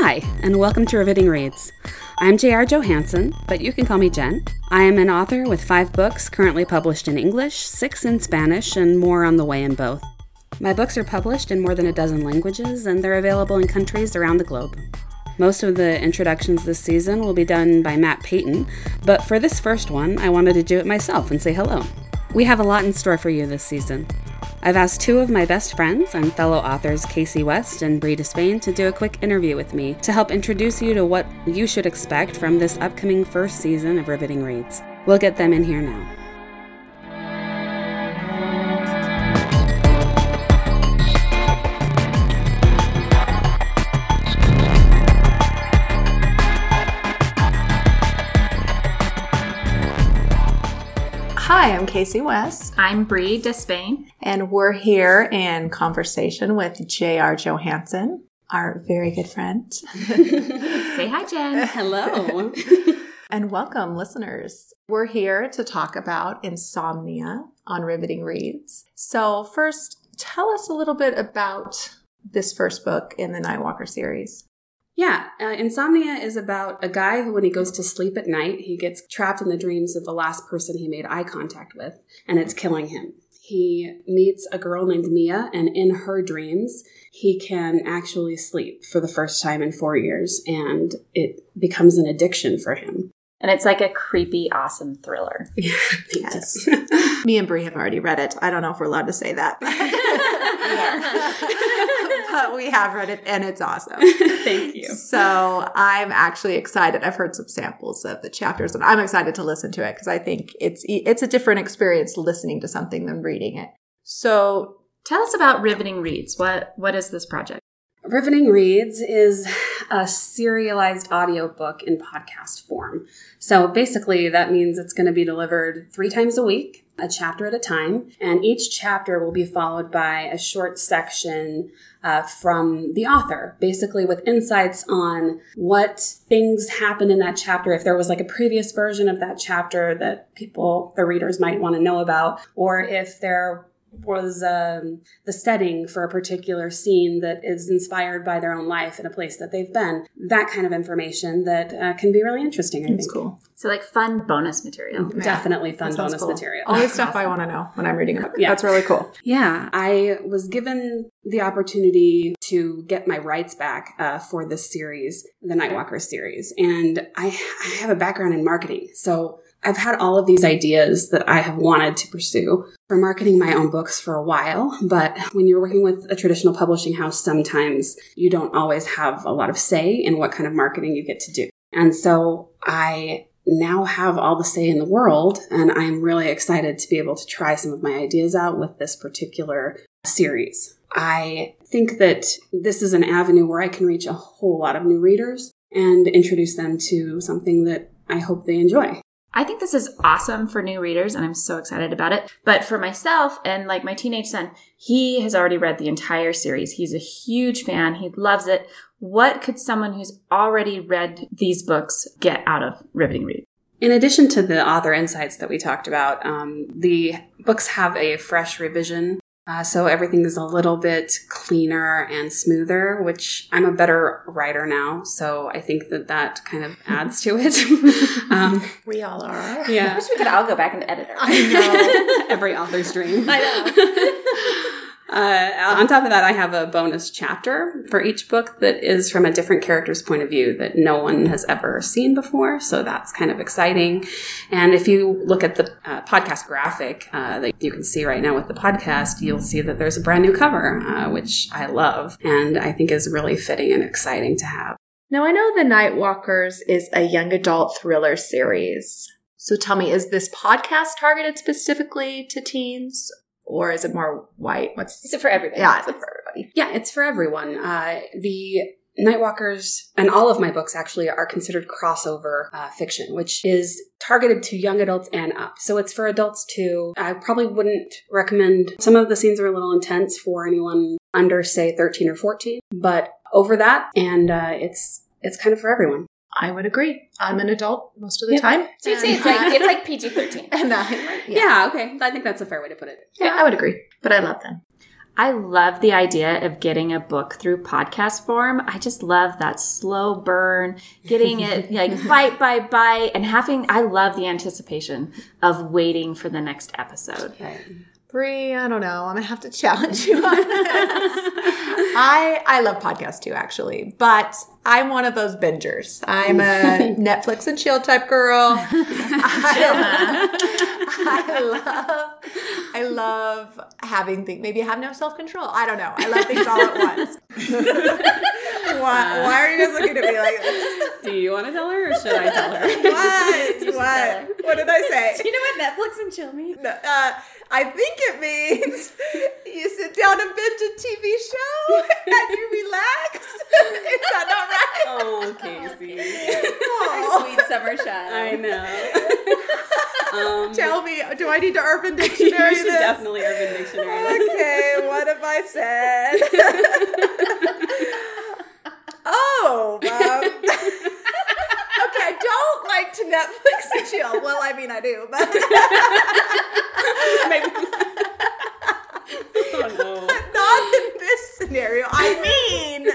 Hi, and welcome to Riveting Reads. I'm J.R. Johansson, but you can call me Jen. I am an author with five books currently published in English, six in Spanish, and more on the way in both. My books are published in more than a dozen languages, and they're available in countries around the globe. Most of the introductions this season will be done by Matt Payton, but for this first one, I wanted to do it myself and say hello. We have a lot in store for you this season. I've asked two of my best friends and fellow authors, Kasie West and Bree Despain, to do a quick interview with me to help introduce you to what you should expect from this upcoming first season of Riveting Reads. We'll get them in here now. Hi, I'm Kasie West, I'm Bree Despain. and we're here in conversation with J.R. Johansson, our very good friend. Say hi, Jen. Hello. and welcome, listeners. We're here to talk about insomnia on Riveting Reads. So, first, tell us a little bit about this first book in the Nightwalker series. Yeah, uh, insomnia is about a guy who, when he goes to sleep at night, he gets trapped in the dreams of the last person he made eye contact with, and it's killing him. He meets a girl named Mia, and in her dreams, he can actually sleep for the first time in four years, and it becomes an addiction for him. And it's like a creepy, awesome thriller. Yes. Me and Bree have already read it. I don't know if we're allowed to say that. but we have read it and it's awesome. Thank you. So I'm actually excited. I've heard some samples of the chapters and I'm excited to listen to it because I think it's it's a different experience listening to something than reading it. So Tell us about Riveting Reads. What What is this project? Riveting Reads is a serialized audiobook in podcast form. So basically, that means it's going to be delivered three times a week, a chapter at a time, and each chapter will be followed by a short section uh, from the author, basically with insights on what things happened in that chapter, if there was like a previous version of that chapter that people, the readers might want to know about, or if there was um, the setting for a particular scene that is inspired by their own life in a place that they've been. That kind of information that uh, can be really interesting. I it's think. cool. So, like fun bonus material. Definitely fun bonus cool. material. Only stuff I want to know when I'm reading a book. Yeah. That's really cool. Yeah, I was given the opportunity to get my rights back uh, for this series, the Nightwalker series, and I, I have a background in marketing, so I've had all of these ideas that I have wanted to pursue for marketing my own books for a while. But when you're working with a traditional publishing house, sometimes you don't always have a lot of say in what kind of marketing you get to do. And so I now have all the say in the world, and I'm really excited to be able to try some of my ideas out with this particular series. I think that this is an avenue where I can reach a whole lot of new readers and introduce them to something that I hope they enjoy. I think this is awesome for new readers, and I'm so excited about it. But for myself and like my teenage son, he has already read the entire series. He's a huge fan. He loves it. What could someone who's already read these books get out of Riveting Read? In addition to the author insights that we talked about, um, the books have a fresh revision. Uh, so everything is a little bit cleaner and smoother, which I'm a better writer now. So I think that that kind of adds to it. um, We all are. I yeah. wish we could all go back and edit our I know. Every author's dream. I know. Uh, on top of that, I have a bonus chapter for each book that is from a different character's point of view that no one has ever seen before. So that's kind of exciting. And if you look at the uh, podcast graphic uh, that you can see right now with the podcast, you'll see that there's a brand new cover, uh, which I love and I think is really fitting and exciting to have. Now, I know The Nightwalkers is a young adult thriller series. So tell me, is this podcast targeted specifically to teens or is it more white? What's Is it for everybody? Yeah, is it for everybody? Yeah, it's for everyone. Uh, the Nightwalkers and all of my books actually are considered crossover uh, fiction, which is targeted to young adults and up. So it's for adults too. I probably wouldn't recommend. Some of the scenes are a little intense for anyone under, say, thirteen or fourteen, but over that, and uh, it's it's kind of for everyone. I would agree. I'm an adult most of the Yeah. time. So you'd say it's like it's like PG thirteen. Yeah. yeah. okay. I think that's a fair way to put it. yeah, I would agree. But I love them. I love the idea of getting a book through podcast form. I just love that slow burn, getting it like bite by bite and having, I love the anticipation of waiting for the next episode. Right. Bree, I don't know. I'm gonna have to challenge you on this. I I love podcasts too, actually, but I'm one of those bingers. I'm a Netflix and chill type girl. I, I love I love having things. Maybe I have no self control. I don't know. I love things all at once. why, why are you guys looking at me like this? Do you want to tell her or should I tell her? What? What? What did I say? Do you know what Netflix and chill mean? No, uh, I think it means sit down and binge a TV show and you relax. Is that not right? Oh, Kasie. Aw. Sweet summer shot. I know. um, Tell me, do I need to Urban Dictionary you should this? definitely Urban Dictionary. Okay, what have I said? oh, um, okay, I don't like to Netflix and chill. Well, I mean, I do, but scenario. I mean,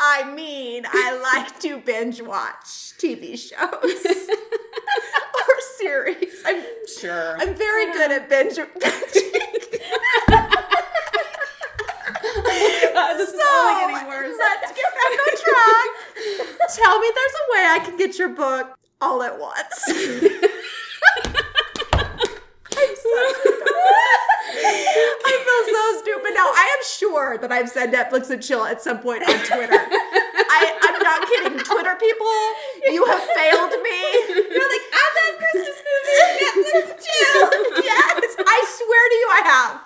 I mean, I like to binge watch TV shows or series. I'm Sure. I'm very good at binge. God, uh, this is So, only getting worse. let's get back on track. Tell me there's a way I can get your book all at once. I'm so I feel so stupid now. I am sure that I've said Netflix and chill at some point on Twitter. I, I'm not kidding. Twitter people, you have failed me. You're like, I love Christmas movies, Netflix and chill. Yes, I swear to you, I have.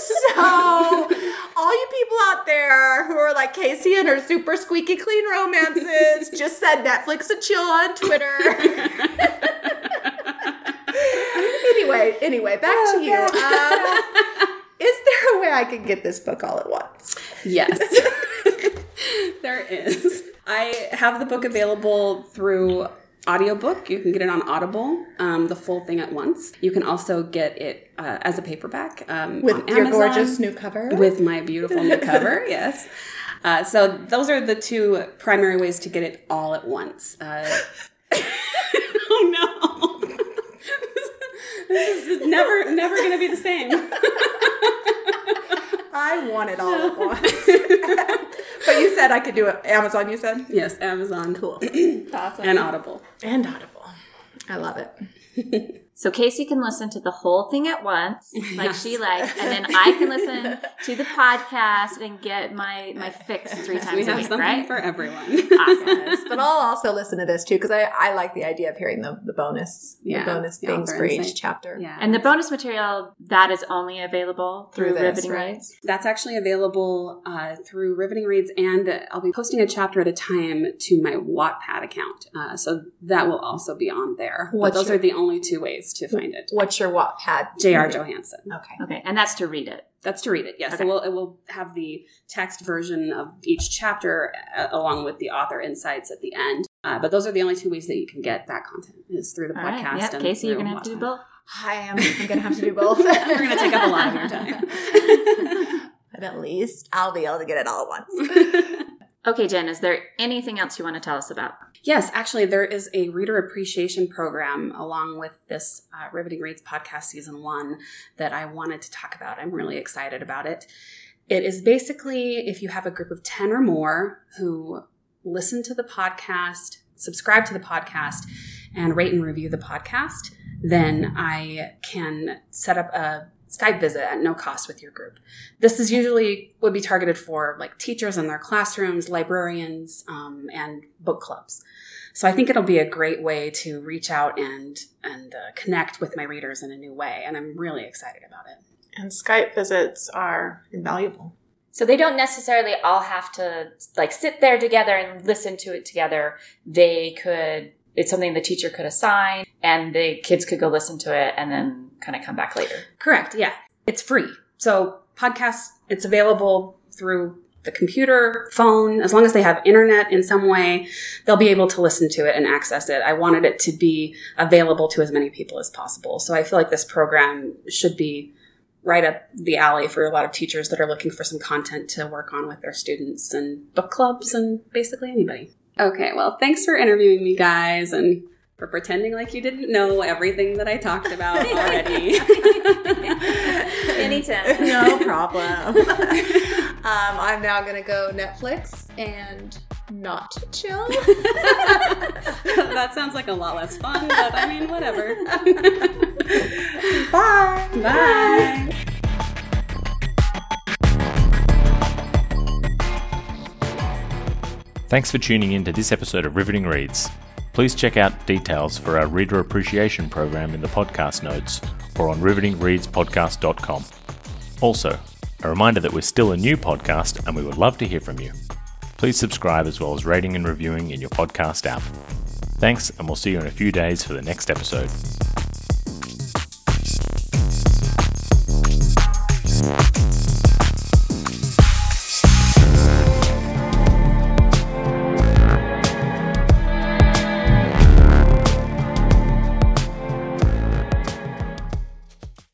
So, all you people out there who are like Kasie and her super squeaky clean romances, just said Netflix and chill on Twitter. anyway, anyway, back to you. Um, is there a way I can get this book all at once? Yes. there is. I have the book available through audiobook. You can get it on Audible, um, the full thing at once. You can also get it uh, as a paperback um, With on your gorgeous new cover? with my beautiful new cover. Yes. Uh, so those are the two primary ways to get it all at once. Uh, oh. This is never, never going to be the same. I want it all at once. but you said I could do it. Amazon, you said? Yes, Amazon. Cool. Awesome. And Audible. And Audible. I love it. So Kasie can listen to the whole thing at once, like Yes. she likes, and then I can listen to the podcast and get my my fix three times we a have week, something right? for everyone. Awesome. But I'll also listen to this too because I, I like the idea of hearing the, the bonus Yeah, the bonus the things for each chapter. yeah. And the bonus material that is only available through, Through this, Riveting right? Reads. That's actually available uh, through Riveting Reads, and I'll be posting a chapter at a time to my Wattpad account. Uh, so that will also be on there. But those your- are the only two ways to find it. What's your Wattpad? J.R. Johansson. Okay. Okay, and that's to read it. That's to read it. Yes, Okay. it will. It will have the text version of each chapter uh, along with the author insights at the end. Uh, but those are the only two ways that you can get that content is through the All right. podcast. Yep. and Kasie, you're gonna have to do Wattpad. both. I am. I'm gonna have to do both. We're gonna take up a lot of your time. but at least I'll be able to get it all at once. Okay, Jen, is there anything else you want to tell us about? Yes, actually, there is a reader appreciation program along with this uh, Riveting Reads podcast season one that I wanted to talk about. I'm really excited about it. It is basically if you have a group of 10 or more who listen to the podcast, subscribe to the podcast, and rate and review the podcast, then I can set up a Skype visit at no cost with your group. This is usually would be targeted for like teachers in their classrooms, librarians, um, and book clubs. So I think it'll be a great way to reach out and and uh, connect with my readers in a new way, and I'm really excited about it. and Skype visits are invaluable. So they don't necessarily all have to like sit there together and listen to it together. They could it's something the teacher could assign and the kids could go listen to it and then kind of come back later. Correct. Yeah, it's free. So podcasts, it's available through the computer, phone, as long as they have internet in some way, they'll be able to listen to it and access it. I wanted it to be available to as many people as possible. So I feel like this program should be right up the alley for a lot of teachers that are looking for some content to work on with their students and book clubs and basically anybody. Okay, well, thanks for interviewing me, guys, and for pretending like you didn't know everything that I talked about already. Anytime. No problem. um, I'm now going to go Netflix and not chill. that sounds like a lot less fun, but I mean, whatever. Bye. Bye. Thanks for tuning in to this episode of Riveting Reads. Please check out details for our Reader Appreciation Program in the podcast notes or on rivetingreadspodcast.com. Also, a reminder that we're still a new podcast and we would love to hear from you. Please subscribe as well as rating and reviewing in your podcast app. Thanks, and we'll see you in a few days for the next episode.